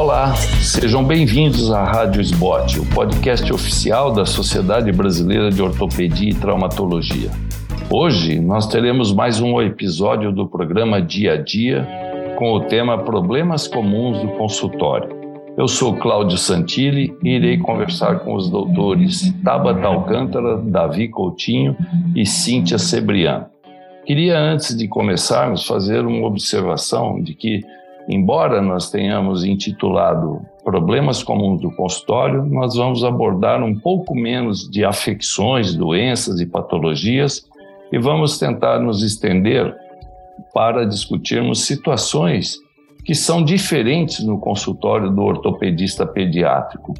Olá, sejam bem-vindos à Rádio SBOT, o podcast oficial da Sociedade Brasileira de Ortopedia e Traumatologia. Hoje nós teremos mais um episódio do programa Dia a Dia com o tema Problemas Comuns do Consultório. Eu sou Cláudio Santilli e irei conversar com os doutores Tabata Alcântara, Davi Coutinho e Cíntia Cebriano. Queria, antes de começarmos, fazer uma observação de que Embora nós tenhamos intitulado Problemas Comuns do Consultório, nós vamos abordar um pouco menos de afecções, doenças e patologias e vamos tentar nos estender para discutirmos situações que são diferentes no consultório do ortopedista pediátrico.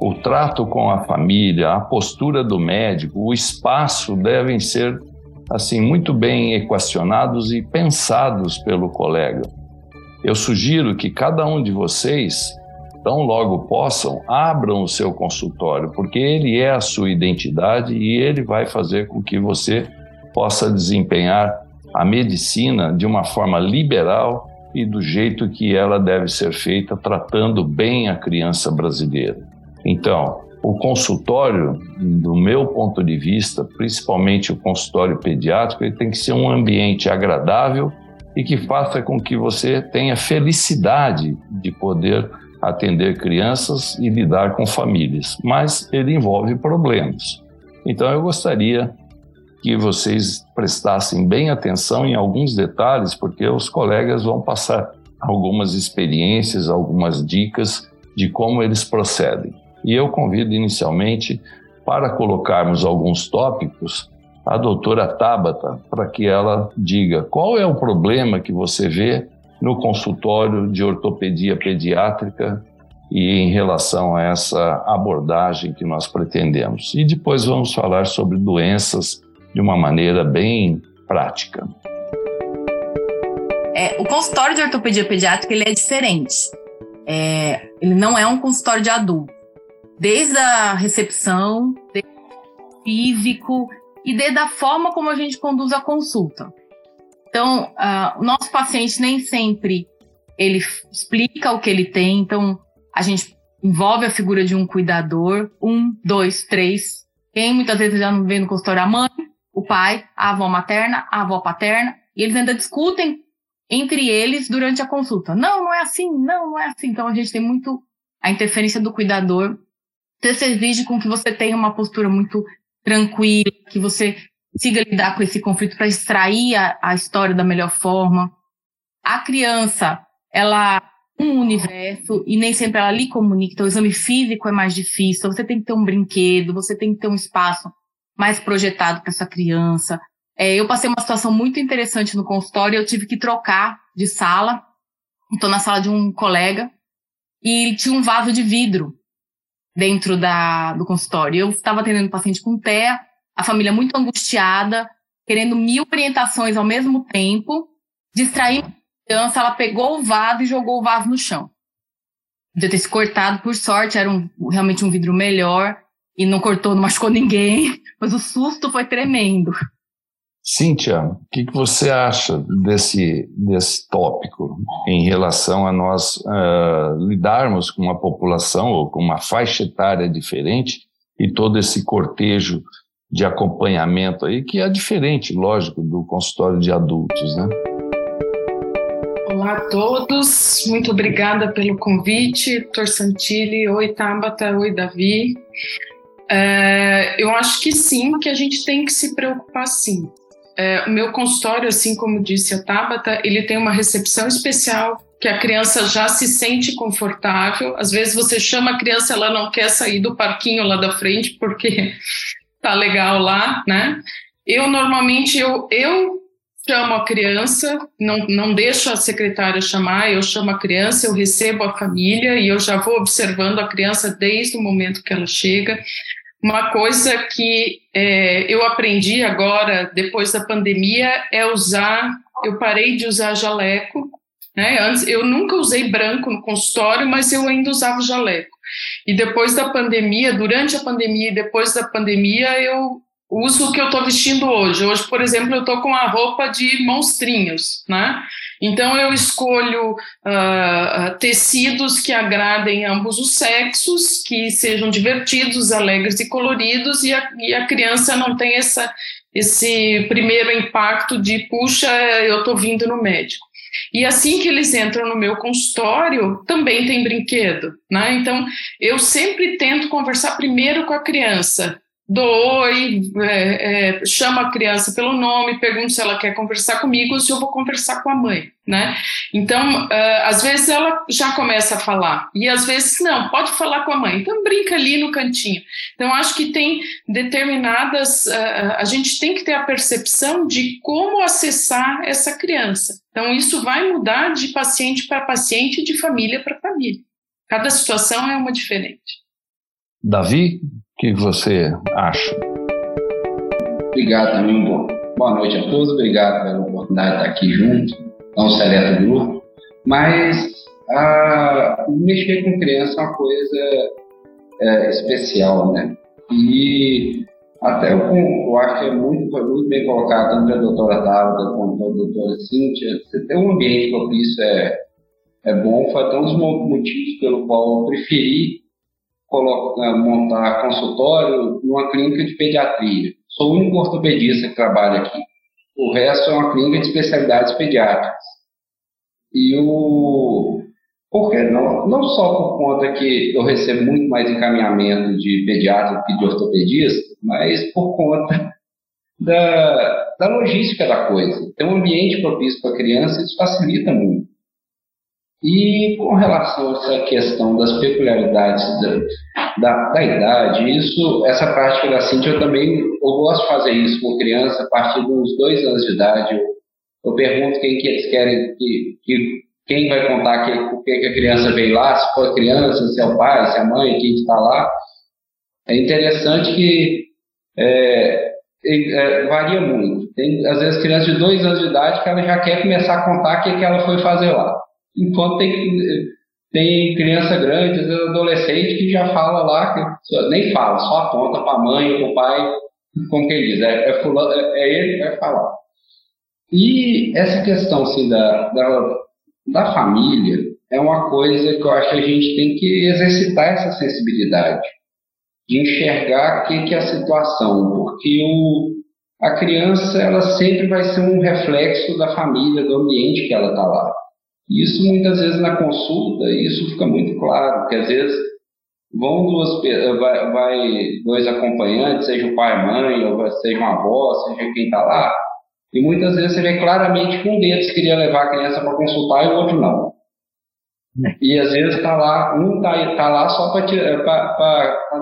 O trato com a família, a postura do médico, o espaço devem ser assim muito bem equacionados e pensados pelo colega. Eu sugiro que cada um de vocês, tão logo possam, abram o seu consultório, porque ele é a sua identidade e ele vai fazer com que você possa desempenhar a medicina de uma forma liberal e do jeito que ela deve ser feita, tratando bem a criança brasileira. Então, o consultório, do meu ponto de vista, principalmente o consultório pediátrico, ele tem que ser um ambiente agradável e que faça com que você tenha felicidade de poder atender crianças e lidar com famílias, mas ele envolve problemas. Então eu gostaria que vocês prestassem bem atenção em alguns detalhes, porque os colegas vão passar algumas experiências, algumas dicas de como eles procedem. E eu convido inicialmente para colocarmos alguns tópicos a doutora Tabata para que ela diga qual é o problema que você vê no consultório de ortopedia pediátrica e em relação a essa abordagem que nós pretendemos. E depois vamos falar sobre doenças de uma maneira bem prática. É, o consultório de ortopedia pediátrica ele é diferente. É, ele não é um consultório de adulto. Desde a recepção, desde o físico, e dê da forma como a gente conduz a consulta. Então, uh, o nosso paciente nem sempre ele explica o que ele tem, então a gente envolve a figura de um cuidador, um, dois, três. Quem muitas vezes já não vê no consultório a mãe, o pai, a avó materna, a avó paterna, e eles ainda discutem entre eles durante a consulta. Não, não é assim, não, não é assim. Então a gente tem muito a interferência do cuidador. Isso exige com que você tenha uma postura muito tranquila, que você siga lidar com esse conflito para extrair a, a, história da melhor forma. A criança, ela um universo e nem sempre ela lhe comunica. Então, o exame físico é mais difícil. Você tem que ter um brinquedo, você tem que ter um espaço mais projetado para essa criança. É, eu passei uma situação muito interessante no consultório. Eu tive que trocar de sala. Estou na sala de um colega e tinha um vaso de vidro dentro da, do consultório. Eu estava atendendo um paciente com TEA, a família muito angustiada, querendo mil orientações ao mesmo tempo, distraindo a criança, ela pegou o vaso e jogou o vaso no chão. Podia ter se cortado, por sorte, era um, realmente um vidro melhor, e não cortou, não machucou ninguém, mas o susto foi tremendo. Cíntia, o que, que, você acha desse, desse tópico em relação a nós uh, lidarmos com uma população ou com uma faixa etária diferente e todo esse cortejo de acompanhamento aí, que é diferente, lógico, do consultório de adultos, né? Olá a todos, muito obrigada pelo convite, Dr. Santilli, oi Tabata, oi Davi. Uh, eu acho que sim, que a gente tem que se preocupar sim é, o meu consultório, assim como disse a Tabata, ele tem uma recepção especial que a criança já se sente confortável. Às vezes você chama a criança, ela não quer sair do parquinho lá da frente porque tá legal lá, né? Eu normalmente eu, eu chamo a criança, não, não deixo a secretária chamar, eu chamo a criança, eu recebo a família e eu já vou observando a criança desde o momento que ela chega. Uma coisa que é, eu aprendi agora, depois da pandemia, é usar. Eu parei de usar jaleco. Né? Antes, eu nunca usei branco no consultório, mas eu ainda usava jaleco. E depois da pandemia, durante a pandemia e depois da pandemia, eu uso o que eu estou vestindo hoje. Hoje, por exemplo, eu estou com a roupa de monstrinhos, né? Então eu escolho uh, tecidos que agradem ambos os sexos, que sejam divertidos, alegres e coloridos, e a, e a criança não tem essa, esse primeiro impacto de puxa, eu estou vindo no médico. E assim que eles entram no meu consultório, também tem brinquedo, né? Então, eu sempre tento conversar primeiro com a criança, oi, é, é, chama a criança pelo nome, pergunto se ela quer conversar comigo ou se eu vou conversar com a mãe, né? Então, uh, às vezes ela já começa a falar e às vezes não, pode falar com a mãe, então brinca ali no cantinho. Então, acho que tem determinadas, uh, a gente tem que ter a percepção de como acessar essa criança. Então, isso vai mudar de paciente para paciente, de família para família. Cada situação é uma diferente. Davi, o que você acha? Obrigado também, boa, boa noite a todos, obrigado pela oportunidade de estar aqui junto, não seleto grupo, mas a, mexer com criança é uma coisa é, especial, né? E até eu, eu, acho que é muito, foi muito bem colocado, tanto pela doutora Dávila quanto pela doutora Cíntia, você ter um ambiente propício é, é bom, foi até um dos motivos pelo qual eu preferi colocar, montar consultório numa clínica de pediatria. Sou o único ortopedista que trabalha aqui. O resto é uma clínica de especialidades pediátricas. E o. Porque não, não só por conta que eu recebo muito mais encaminhamento de pediatra que de ortopedista, mas por conta da, da logística da coisa. Ter um ambiente propício para a criança, isso facilita muito. E com relação a essa questão das peculiaridades da, da, da, idade, isso, essa prática da Cintia, eu também eu gosto de fazer isso com criança a partir dos dois anos de idade. Eu, eu pergunto quem que eles querem, que, que, quem vai contar que, por que a criança veio lá, se foi a criança, se é o pai, se é a mãe, quem está lá. É interessante que é, é, varia muito. Tem, às vezes, crianças de dois anos de idade que ela já quer começar a contar o que, que ela foi fazer lá. Enquanto tem, tem criança grande, adolescente, que já fala lá, que nem fala, só aponta para a mãe, para o pai, como quem diz, é, é, fulano, é, é, ele que vai falar. E essa questão assim, da, da, da família é uma coisa que eu acho que a gente tem que exercitar essa sensibilidade, de enxergar o que, que é a situação, porque o, a criança ela sempre vai ser um reflexo da família, do ambiente que ela está lá. Isso muitas vezes na consulta, isso fica muito claro, que às vezes vão duas, vai, vai dois acompanhantes, seja o pai e a mãe, ou seja uma avó, seja quem está lá, e muitas vezes você vê claramente que um deles queria levar a criança para consultar e o outro não. E às vezes está lá, um está tá lá só para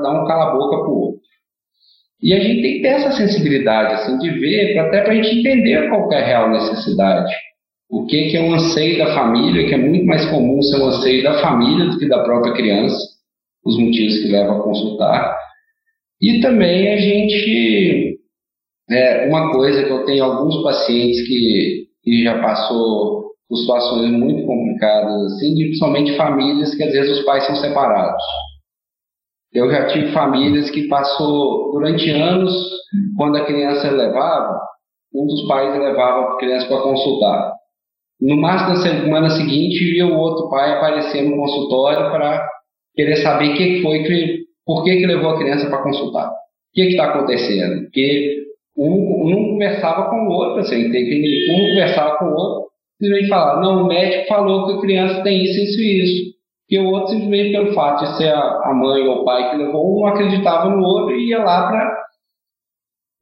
dar um cala-boca para o outro. E a gente tem que ter essa sensibilidade, assim, de ver, até para a gente entender qual é a real necessidade o que, é um anseio da família, que é muito mais comum ser um anseio da família do que da própria criança, os motivos que levam a consultar. E também a gente, é, uma coisa que eu tenho alguns pacientes que, que já passou por situações muito complicadas, assim, principalmente famílias que às vezes os pais são separados. Eu já tive famílias que passou durante anos, quando a criança levava, um dos pais levava a criança para consultar. No máximo na semana seguinte, via o outro pai aparecer no consultório para querer saber o que foi que, por que, que levou a criança para consultar. O que está acontecendo? Porque um, um conversava com o outro, assim, que um conversava com o outro, simplesmente falar, não, o médico falou que a criança tem isso, isso e isso. E o outro, simplesmente pelo fato de ser a, a mãe ou o pai que levou, um acreditava no outro e ia lá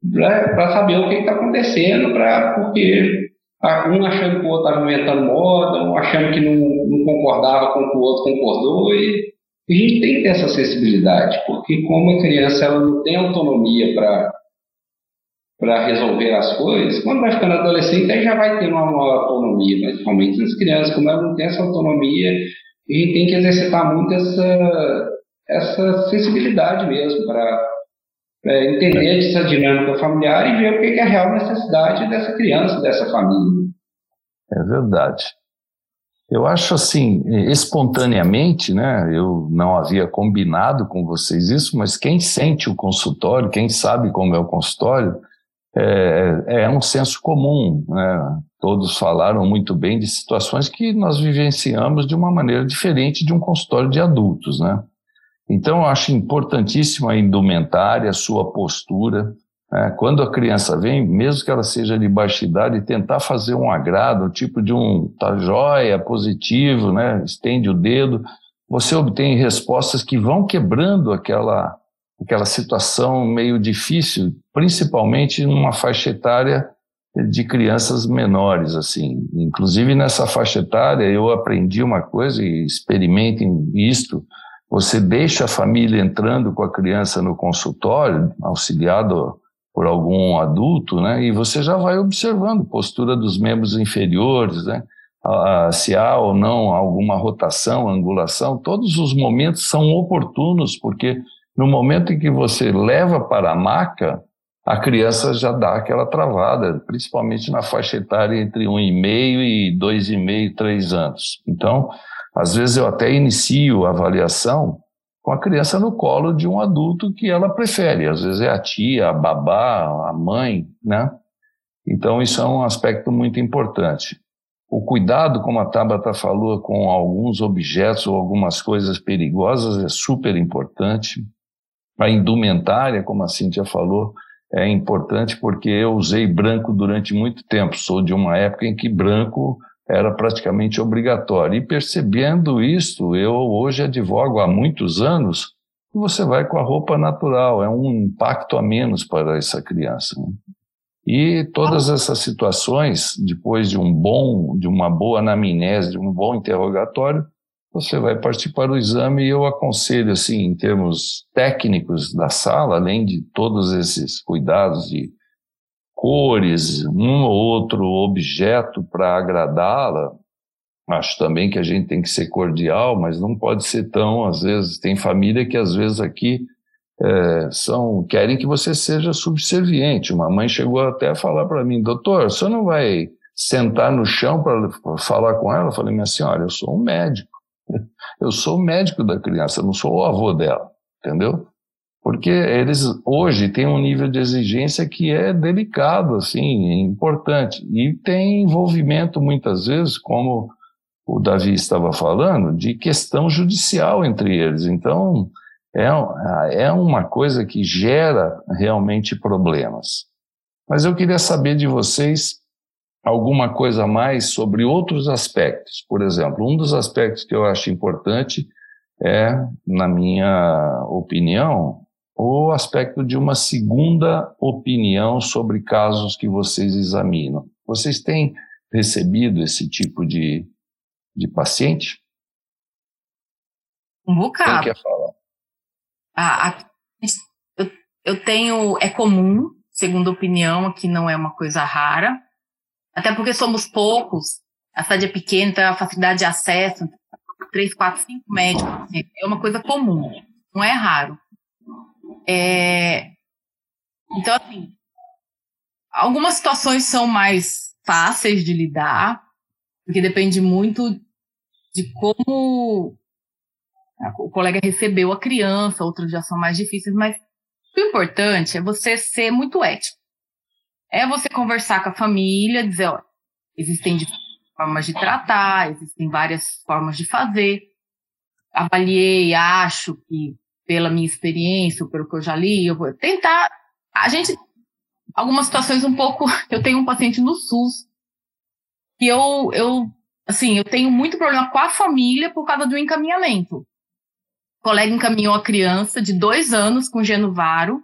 para saber o que está acontecendo, pra, porque um achando que o outro estava inventando moda, um achando que não, não, concordava com o que o outro concordou, e a gente tem que ter essa sensibilidade, porque como a criança ela não tem autonomia para para resolver as coisas, quando vai ficando adolescente, aí já vai ter uma maior autonomia, principalmente nas crianças, como ela não tem essa autonomia, a gente tem que exercitar muito essa, essa sensibilidade mesmo para é, entender essa dinâmica familiar e ver o que é a real necessidade dessa criança, dessa família. É verdade. Eu acho assim, espontaneamente, né? Eu não havia combinado com vocês isso, mas quem sente o consultório, quem sabe como é o consultório, é, é um senso comum, né? Todos falaram muito bem de situações que nós vivenciamos de uma maneira diferente de um consultório de adultos, né? Então, eu acho importantíssima a indumentária, a sua postura. Né? Quando a criança vem, mesmo que ela seja de baixa idade, tentar fazer um agrado, tipo de um tá jóia, positivo, né? estende o dedo, você obtém respostas que vão quebrando aquela, aquela situação meio difícil, principalmente numa faixa etária de crianças menores, assim. Inclusive nessa faixa etária eu aprendi uma coisa e experimentem isto, você deixa a família entrando com a criança no consultório, auxiliado por algum adulto, né? E você já vai observando postura dos membros inferiores, né? se há ou não alguma rotação, angulação, todos os momentos são oportunos, porque no momento em que você leva para a maca, a criança já dá aquela travada, principalmente na faixa etária entre um e meio e dois e meio, três anos. Então, às vezes eu até inicio a avaliação com a criança no colo de um adulto que ela prefere. Às vezes é a tia, a babá, a mãe, né? Então isso é um aspecto muito importante. O cuidado, como a Tabata falou, com alguns objetos ou algumas coisas perigosas é super importante. A indumentária, como a Cíntia falou, é importante porque eu usei branco durante muito tempo. Sou de uma época em que branco era praticamente obrigatório. E percebendo isso, eu hoje advogo há muitos anos que você vai com a roupa natural, é um impacto a menos para essa criança. Né? E todas essas situações, depois de um bom, de uma boa anamnese, de um bom interrogatório, você vai partir para o exame e eu aconselho, assim, em termos técnicos da sala, além de todos esses cuidados de cores, um ou outro objeto para agradá-la. Acho também que a gente tem que ser cordial, mas não pode ser tão, às vezes, tem família que às vezes aqui é, são querem que você seja subserviente. Uma mãe chegou até a falar para mim, doutor, você não vai sentar no chão para falar com ela? Eu falei, minha senhora, eu sou um médico. Eu sou o médico da criança, não sou o avô dela, entendeu? Porque eles hoje têm um nível de exigência que é delicado, assim, é importante. E tem envolvimento, muitas vezes, como o Davi estava falando, de questão judicial entre eles. Então, é, é uma coisa que gera realmente problemas. Mas eu queria saber de vocês alguma coisa a mais sobre outros aspectos. Por exemplo, um dos aspectos que eu acho importante é, na minha opinião, o aspecto de uma segunda opinião sobre casos que vocês examinam. Vocês têm recebido esse tipo de, de paciente? Um bocado. Quem quer falar? Ah, eu, eu tenho, é comum, segunda opinião, aqui não é uma coisa rara, até porque somos poucos, a cidade é pequena, então a facilidade de acesso, três, quatro, cinco médicos, é uma coisa comum, não é raro. É, então, assim, algumas situações são mais fáceis de lidar, porque depende muito de como o colega recebeu a criança, outras já são mais difíceis, mas o importante é você ser muito ético. É você conversar com a família, dizer, ó, existem formas de tratar, existem várias formas de fazer. Avaliei, acho que pela minha experiência, pelo que eu já li, eu vou tentar. A gente, algumas situações um pouco. Eu tenho um paciente no SUS que eu, eu, assim, eu tenho muito problema com a família por causa do encaminhamento. O colega encaminhou a criança de dois anos com genovaro,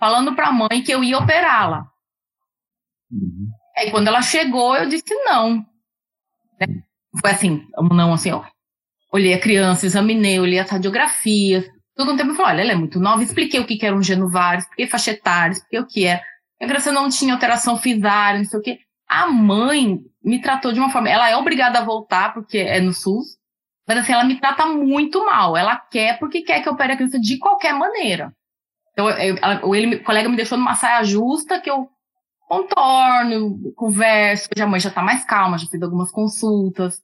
falando para a mãe que eu ia operá-la. Uhum. Aí quando ela chegou, eu disse não. Né? Foi assim, não assim, ó. Olhei a criança, examinei, olhei as radiografias, todo um tempo eu falei, olha, ela é muito nova, expliquei o que, que era um genovário, expliquei faixa expliquei o que é. A criança não tinha alteração fisária, não sei o quê. A mãe me tratou de uma forma, ela é obrigada a voltar, porque é no SUS, mas assim, ela me trata muito mal. Ela quer porque quer que eu opere a criança de qualquer maneira. Então, eu, ela, ele, o colega me deixou numa saia justa que eu contorno, converso, a mãe já tá mais calma, já fiz algumas consultas.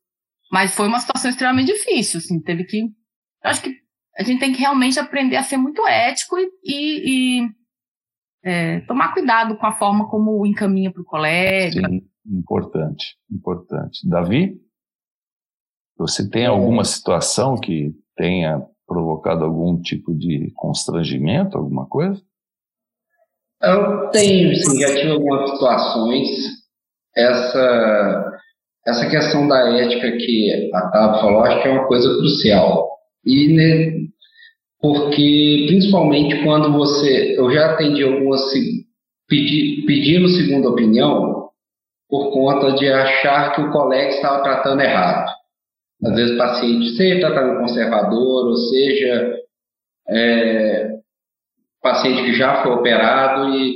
Mas foi uma situação extremamente difícil, assim, teve que. Eu acho que a gente tem que realmente aprender a ser muito ético e, e, e é, tomar cuidado com a forma como encaminha para o colega. Sim, importante, importante. Davi, você tem alguma situação que tenha provocado algum tipo de constrangimento, alguma coisa? Eu tenho, sim, já tive algumas situações. Essa, essa questão da ética que a Tava falou, acho que é uma coisa crucial. E né, porque principalmente quando você, eu já atendi algumas pedi, pedindo segunda opinião por conta de achar que o colega estava tratando errado. Às vezes o paciente, seja tratando conservador, ou seja, é, paciente que já foi operado e,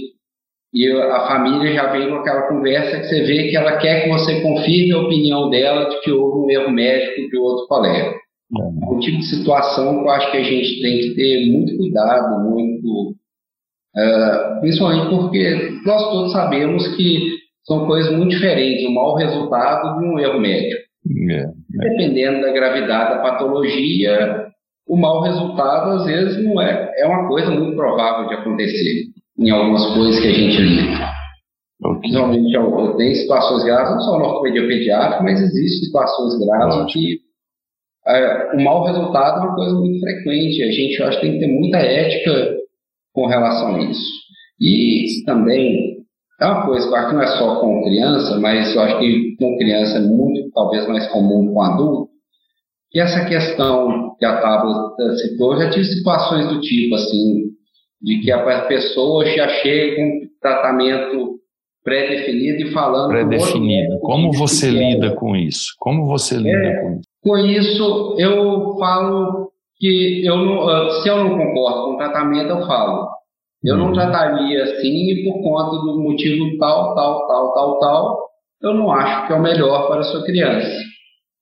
e a família já veio com aquela conversa que você vê que ela quer que você confirme a opinião dela de que houve um erro médico de outro colega. É um tipo de situação que eu acho que a gente tem que ter muito cuidado, muito. Uh, principalmente porque nós todos sabemos que são coisas muito diferentes, o mau resultado de um erro médico. É, é. Dependendo da gravidade da patologia, o mau resultado às vezes não é, é uma coisa muito provável de acontecer em algumas coisas que a gente lida. Okay. Principalmente tem situações graves, não só no ortopedia pediátrica, mas existem situações graves que é, o mau resultado é uma coisa muito frequente. A gente, eu acho tem que ter muita ética com relação a isso. E também é uma coisa que não é só com criança, mas eu acho que com criança é muito, talvez, mais comum com adulto, que essa questão que a Tábua citou, já tive situações do tipo, assim, de que a pessoa já chega com tratamento pré-definido e falando... Pré-definido. Como você lida com isso? Como você lida é, com isso? Com isso, eu falo que eu não, ah, se eu não concordo com o tratamento, eu falo. Eu não uhum. trataria assim por conta do motivo tal, tal, tal, tal, tal. Eu não acho que é o melhor para a sua criança.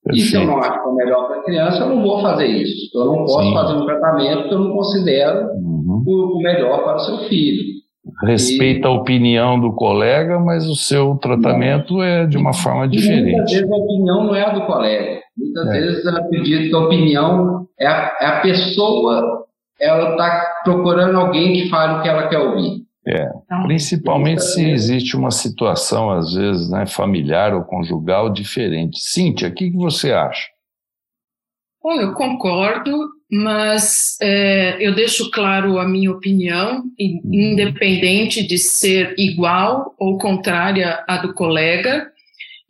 Perfeito. E se eu não acho que é o melhor para a criança, eu não vou fazer isso. Eu não posso Sim. fazer um tratamento que eu não considero uhum. o melhor para o seu filho. Respeita e... a opinião do colega, mas o seu tratamento não. é de uma forma diferente. muitas vezes a opinião não é a do colega. Muitas é. vezes acredito que a opinião é a, é a pessoa, ela está procurando alguém que fale o que ela quer ouvir. É, então, principalmente se existe uma situação, às vezes, né, familiar ou conjugal diferente. Cíntia, o que, que você acha? Bom, eu concordo, mas é, eu deixo claro a minha opinião, independente de ser igual ou contrária à do colega.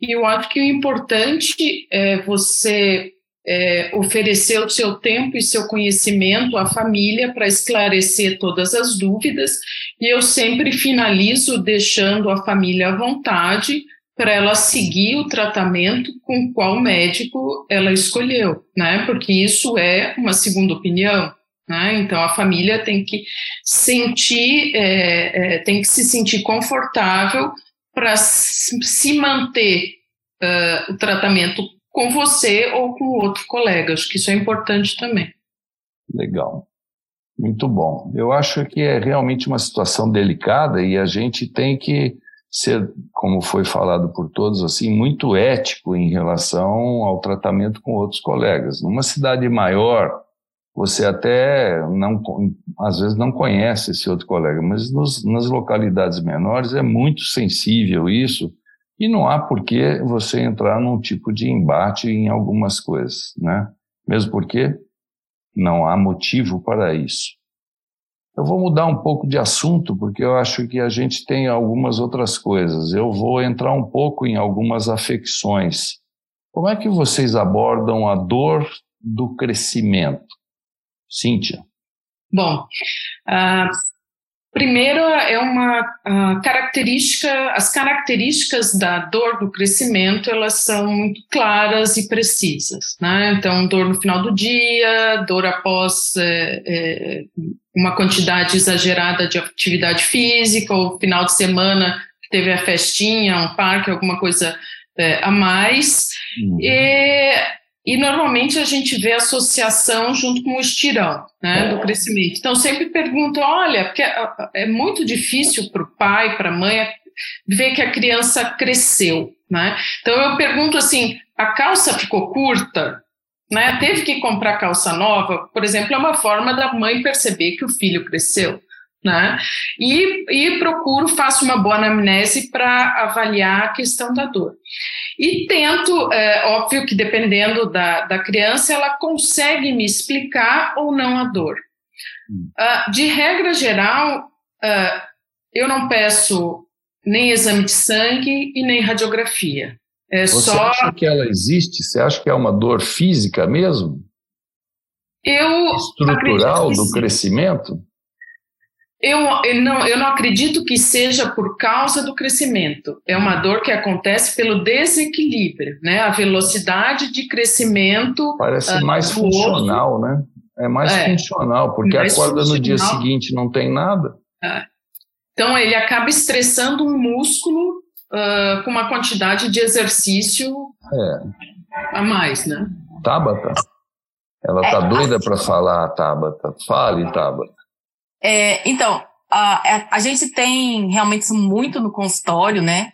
E eu acho que o importante é você é, oferecer o seu tempo e seu conhecimento à família para esclarecer todas as dúvidas. E eu sempre finalizo deixando a família à vontade para ela seguir o tratamento com qual médico ela escolheu, né? Porque isso é uma segunda opinião. Né? Então a família tem que sentir, é, é, tem que se sentir confortável para se manter uh, o tratamento com você ou com outro colega. Acho que isso é importante também. Legal. Muito bom. Eu acho que é realmente uma situação delicada e a gente tem que ser, como foi falado por todos, assim, muito ético em relação ao tratamento com outros colegas. Numa cidade maior, você até não, às vezes não conhece esse outro colega, mas nos, nas localidades menores é muito sensível isso e não há por que você entrar num tipo de embate em algumas coisas, né? Mesmo porque não há motivo para isso. Eu vou mudar um pouco de assunto, porque eu acho que a gente tem algumas outras coisas. Eu vou entrar um pouco em algumas afecções. Como é que vocês abordam a dor do crescimento? Cíntia. Bom, uh, Primeiro é uma característica, as características da dor do crescimento, elas são muito claras e precisas, né? Então, dor no final do dia, dor após é, é, uma quantidade exagerada de atividade física, ou final de semana que teve a festinha, um parque, alguma coisa é, a mais. Uhum. E e normalmente a gente vê associação junto com o estirão né, do crescimento. Então sempre pergunto, olha, porque é, é muito difícil para o pai, para a mãe ver que a criança cresceu. Né? Então eu pergunto assim: a calça ficou curta? Né? Teve que comprar calça nova? Por exemplo, é uma forma da mãe perceber que o filho cresceu. Né? E, e procuro, faço uma boa anamnese para avaliar a questão da dor. E tento, é, óbvio que dependendo da, da criança, ela consegue me explicar ou não a dor. Uh, de regra geral, uh, eu não peço nem exame de sangue e nem radiografia. É Você só... acha que ela existe? Você acha que é uma dor física mesmo? Eu estrutural do crescimento? Eu, eu, não, eu não acredito que seja por causa do crescimento. É uma dor que acontece pelo desequilíbrio, né? A velocidade de crescimento. Parece uh, mais funcional, né? É mais é, funcional, porque acorda funcional. no dia seguinte não tem nada. É. Então, ele acaba estressando um músculo uh, com uma quantidade de exercício é. a mais, né? Tabata. Ela tá é, doida para falar, Tabata. Fale, Tabata. É, então, a, é, a gente tem realmente isso muito no consultório, né?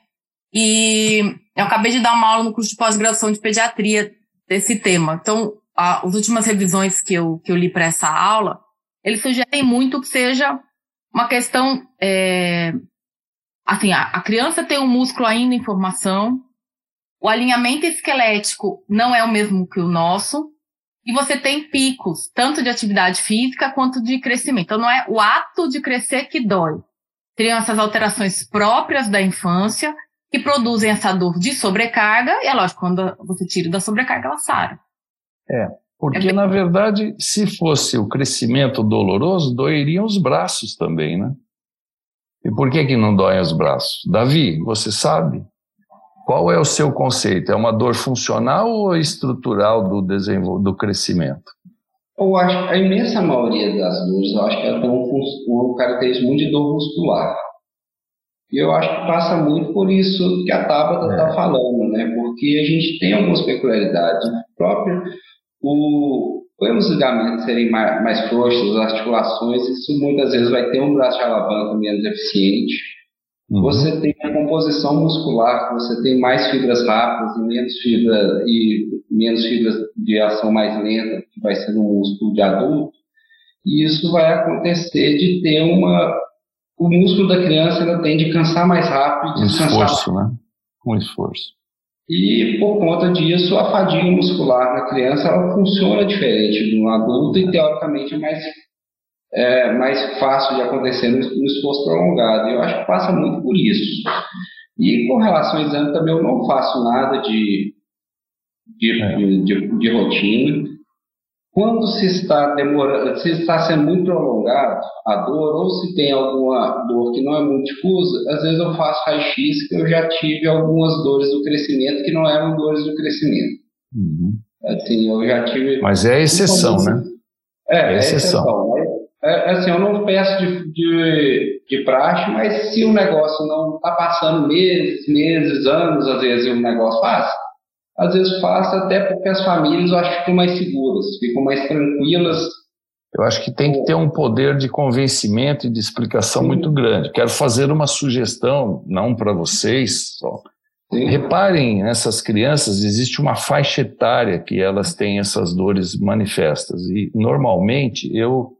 E eu acabei de dar uma aula no curso de pós-graduação de pediatria desse tema. Então, a, as últimas revisões que eu, que eu li para essa aula, eles sugerem muito que seja uma questão. É, assim, a, a criança tem um músculo ainda em formação, o alinhamento esquelético não é o mesmo que o nosso, e você tem picos, tanto de atividade física quanto de crescimento. Então, não é o ato de crescer que dói. Teriam essas alterações próprias da infância que produzem essa dor de sobrecarga, e é lógico, quando você tira da sobrecarga, ela sara. É, porque, é na verdade, se fosse o crescimento doloroso, doeriam os braços também, né? E por que, que não doem os braços? Davi, você sabe? Qual é o seu conceito? É uma dor funcional ou estrutural do, desenvol... do crescimento? Eu acho que a imensa maioria das dores, eu acho que ela tem um, um característico de dor muscular. E eu acho que passa muito por isso que a Tabata está é. falando, né? Porque a gente tem algumas peculiaridades. O próprio o, os ligamentos serem mais, mais frouxos, as articulações, isso muitas vezes vai ter um braço de alavanca menos eficiente. Uhum. Você tem a composição muscular, você tem mais fibras rápidas e menos fibras e menos fibras de ação mais lenta, que vai ser no músculo de adulto. E isso vai acontecer de ter uma o músculo da criança ela tende a cansar mais rápido, um esforço, né? Um esforço. E por conta disso, a fadiga muscular na criança ela funciona diferente do adulto e teoricamente é mais, é, mais fácil de acontecer no, no esforço prolongado. Eu acho que passa muito por isso. E com relação ao exame também eu não faço nada de, de, é. de, de, de rotina. Quando se está demorando, se está sendo muito prolongado a dor, ou se tem alguma dor que não é muito difusa, às vezes eu faço raio-x que eu já tive algumas dores do crescimento que não eram dores do crescimento. Uhum. Assim, eu já tive. Mas é exceção, né? É, é, é exceção. É, é, assim, eu não peço de, de, de praxe, mas se o negócio não está passando meses, meses, anos, às vezes o negócio passa, às vezes passa até porque as famílias eu acho que ficam mais seguras, ficam mais tranquilas. Eu acho que tem que ter um poder de convencimento e de explicação Sim. muito grande. Quero fazer uma sugestão, não para vocês, só. Sim. Reparem, nessas crianças existe uma faixa etária que elas têm essas dores manifestas. E, normalmente, eu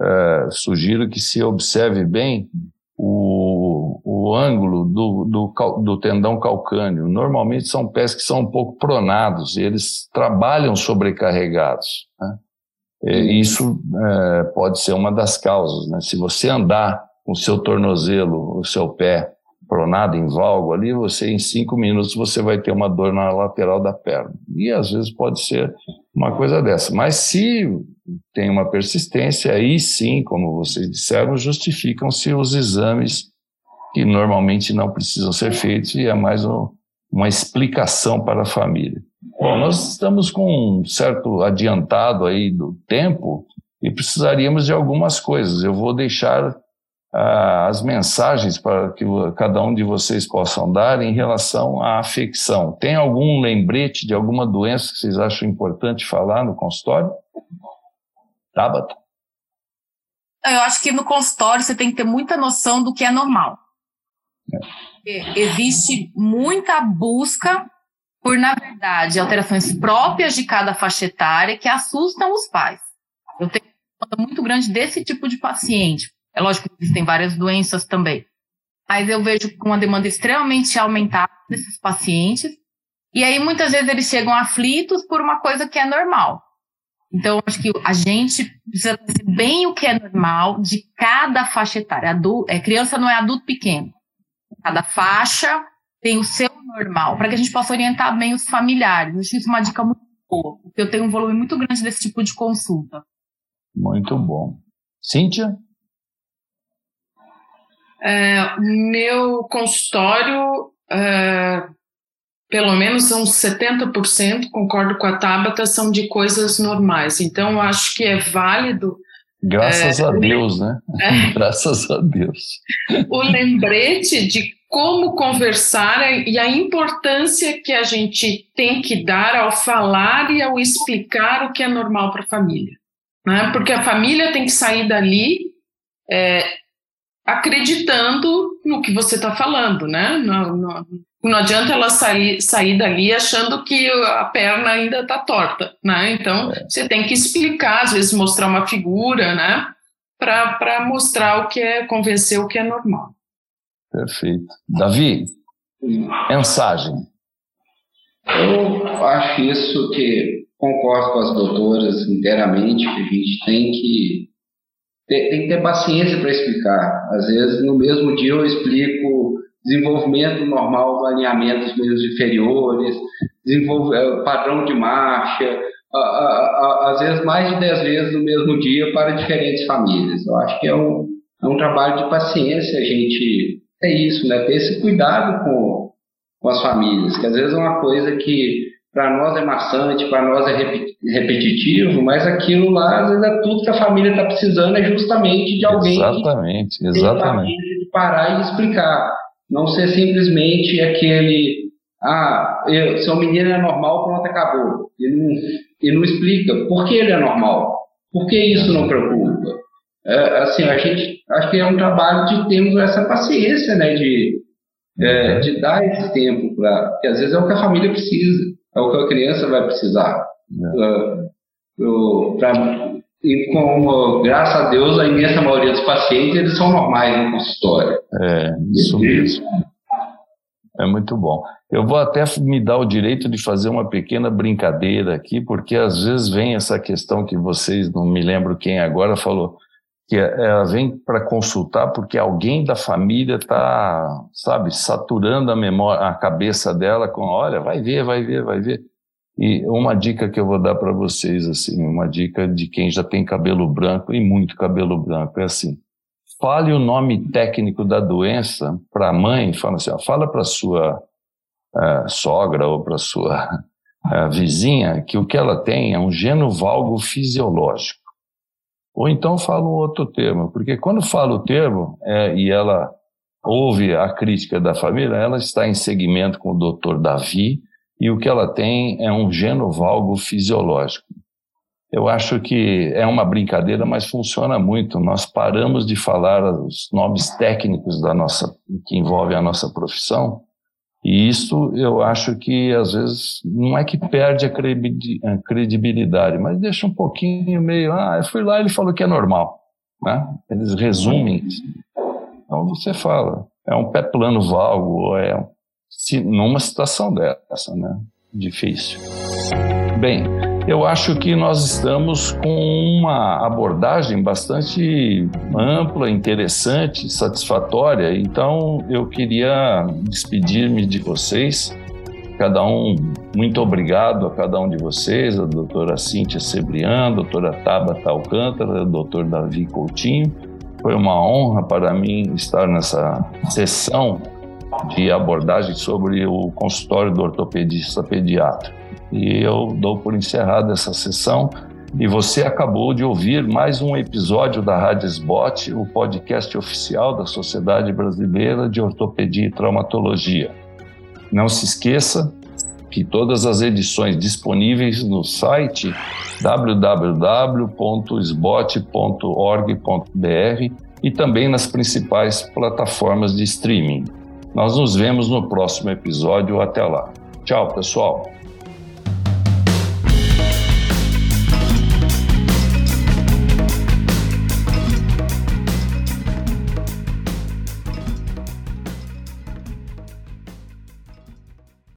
é, sugiro que se observe bem o, o ângulo do, do, do, tendão calcâneo. Normalmente são pés que são um pouco pronados, e eles trabalham sobrecarregados. Né? E isso é, pode ser uma das causas. Né? Se você andar com o seu tornozelo, o seu pé pronado em valgo ali, você em cinco minutos você vai ter uma dor na lateral da perna. E às vezes pode ser uma coisa dessa. Mas se tem uma persistência, aí sim, como vocês disseram, justificam-se os exames que normalmente não precisam ser feitos e é mais um, uma explicação para a família. Bom, nós estamos com um certo adiantado aí do tempo e precisaríamos de algumas coisas. Eu vou deixar as mensagens para que cada um de vocês possam dar em relação à afecção. Tem algum lembrete de alguma doença que vocês acham importante falar no consultório? Tabata? Eu acho que no consultório você tem que ter muita noção do que é normal. existe muita busca por, na verdade, alterações próprias de cada faixa etária que assustam os pais. Eu tenho uma muito grande desse tipo de paciente. É lógico que existem várias doenças também. Mas eu vejo uma demanda extremamente aumentada desses pacientes. E aí, muitas vezes, eles chegam aflitos por uma coisa que é normal. Então, acho que a gente precisa conhecer bem o que é normal de cada faixa etária. Adulto, é, criança não é adulto pequeno. Cada faixa tem o seu normal, para que a gente possa orientar bem os familiares. Acho isso uma dica muito boa, porque eu tenho um volume muito grande desse tipo de consulta. Muito bom. Cíntia? É, meu consultório, é, pelo menos uns 70%, concordo com a Tabata, são de coisas normais. Então, acho que é válido. Graças é, a Deus, né? É, Graças a Deus. O lembrete de como conversar e a importância que a gente tem que dar ao falar e ao explicar o que é normal para a família. Né? Porque a família tem que sair dali é, acreditando no que você está falando, né? Não, não, não, adianta ela sair, sair dali achando que a perna ainda está torta, né? Então, é. você tem que explicar, às vezes mostrar uma figura, né? Para mostrar o que é, convencer o que é normal. Perfeito. Davi, mensagem. Eu acho isso que concordo com as doutoras inteiramente, que a gente tem que ter, tem que ter paciência para explicar. Às vezes, no mesmo dia, eu explico desenvolvimento normal do alinhamento dos meios inferiores, é, padrão de marcha, às vezes mais de 10 vezes no mesmo dia para diferentes famílias. Eu acho que é um, é um trabalho de paciência a gente é isso, né? Ter esse cuidado com, com as famílias, que às vezes é uma coisa que para nós é maçante, para nós é repetitivo, mas aquilo lá, às vezes, é tudo que a família está precisando, é justamente de alguém exatamente, que exatamente. de parar e explicar. Não ser simplesmente aquele, ah, eu, seu menino é normal, pronto, acabou. E não, e não explica por que ele é normal, por que isso não preocupa. É, assim, a gente acho que é um trabalho de termos essa paciência, né, de, é, de dar esse tempo para, porque às vezes é o que a família precisa, é o que a criança vai precisar. É. Uh, pra, e como, graças a Deus, a imensa maioria dos pacientes eles são normais no consultório. É, isso mesmo. É muito bom. Eu vou até me dar o direito de fazer uma pequena brincadeira aqui, porque às vezes vem essa questão que vocês, não me lembro quem agora, falou que ela vem para consultar porque alguém da família está, sabe, saturando a memória, a cabeça dela com, olha, vai ver, vai ver, vai ver. E uma dica que eu vou dar para vocês, assim, uma dica de quem já tem cabelo branco e muito cabelo branco, é assim, fale o nome técnico da doença para a mãe, fala assim, ó, fala para sua uh, sogra ou para sua uh, vizinha que o que ela tem é um genovalgo fisiológico. Ou então fala um outro termo, porque quando fala o termo é, e ela ouve a crítica da família, ela está em segmento com o doutor Davi e o que ela tem é um genovalgo fisiológico. Eu acho que é uma brincadeira, mas funciona muito. Nós paramos de falar os nomes técnicos da nossa que envolvem a nossa profissão e isso eu acho que às vezes não é que perde a credibilidade, mas deixa um pouquinho meio, ah, eu fui lá e ele falou que é normal. Né? Eles resumem. Então você fala, é um pé plano valgo, é se, numa situação dessa, né? Difícil. Bem, eu acho que nós estamos com uma abordagem bastante ampla, interessante, satisfatória. Então, eu queria despedir-me de vocês. Cada um, muito obrigado a cada um de vocês, a doutora Cíntia Cebrian, a doutora Tabata Alcântara, o doutor Davi Coutinho. Foi uma honra para mim estar nessa sessão de abordagem sobre o consultório do ortopedista pediatra. E eu dou por encerrada essa sessão. E você acabou de ouvir mais um episódio da Rádio Sbot, o podcast oficial da Sociedade Brasileira de Ortopedia e Traumatologia. Não se esqueça que todas as edições disponíveis no site www.sbot.org.br e também nas principais plataformas de streaming. Nós nos vemos no próximo episódio. Até lá. Tchau, pessoal.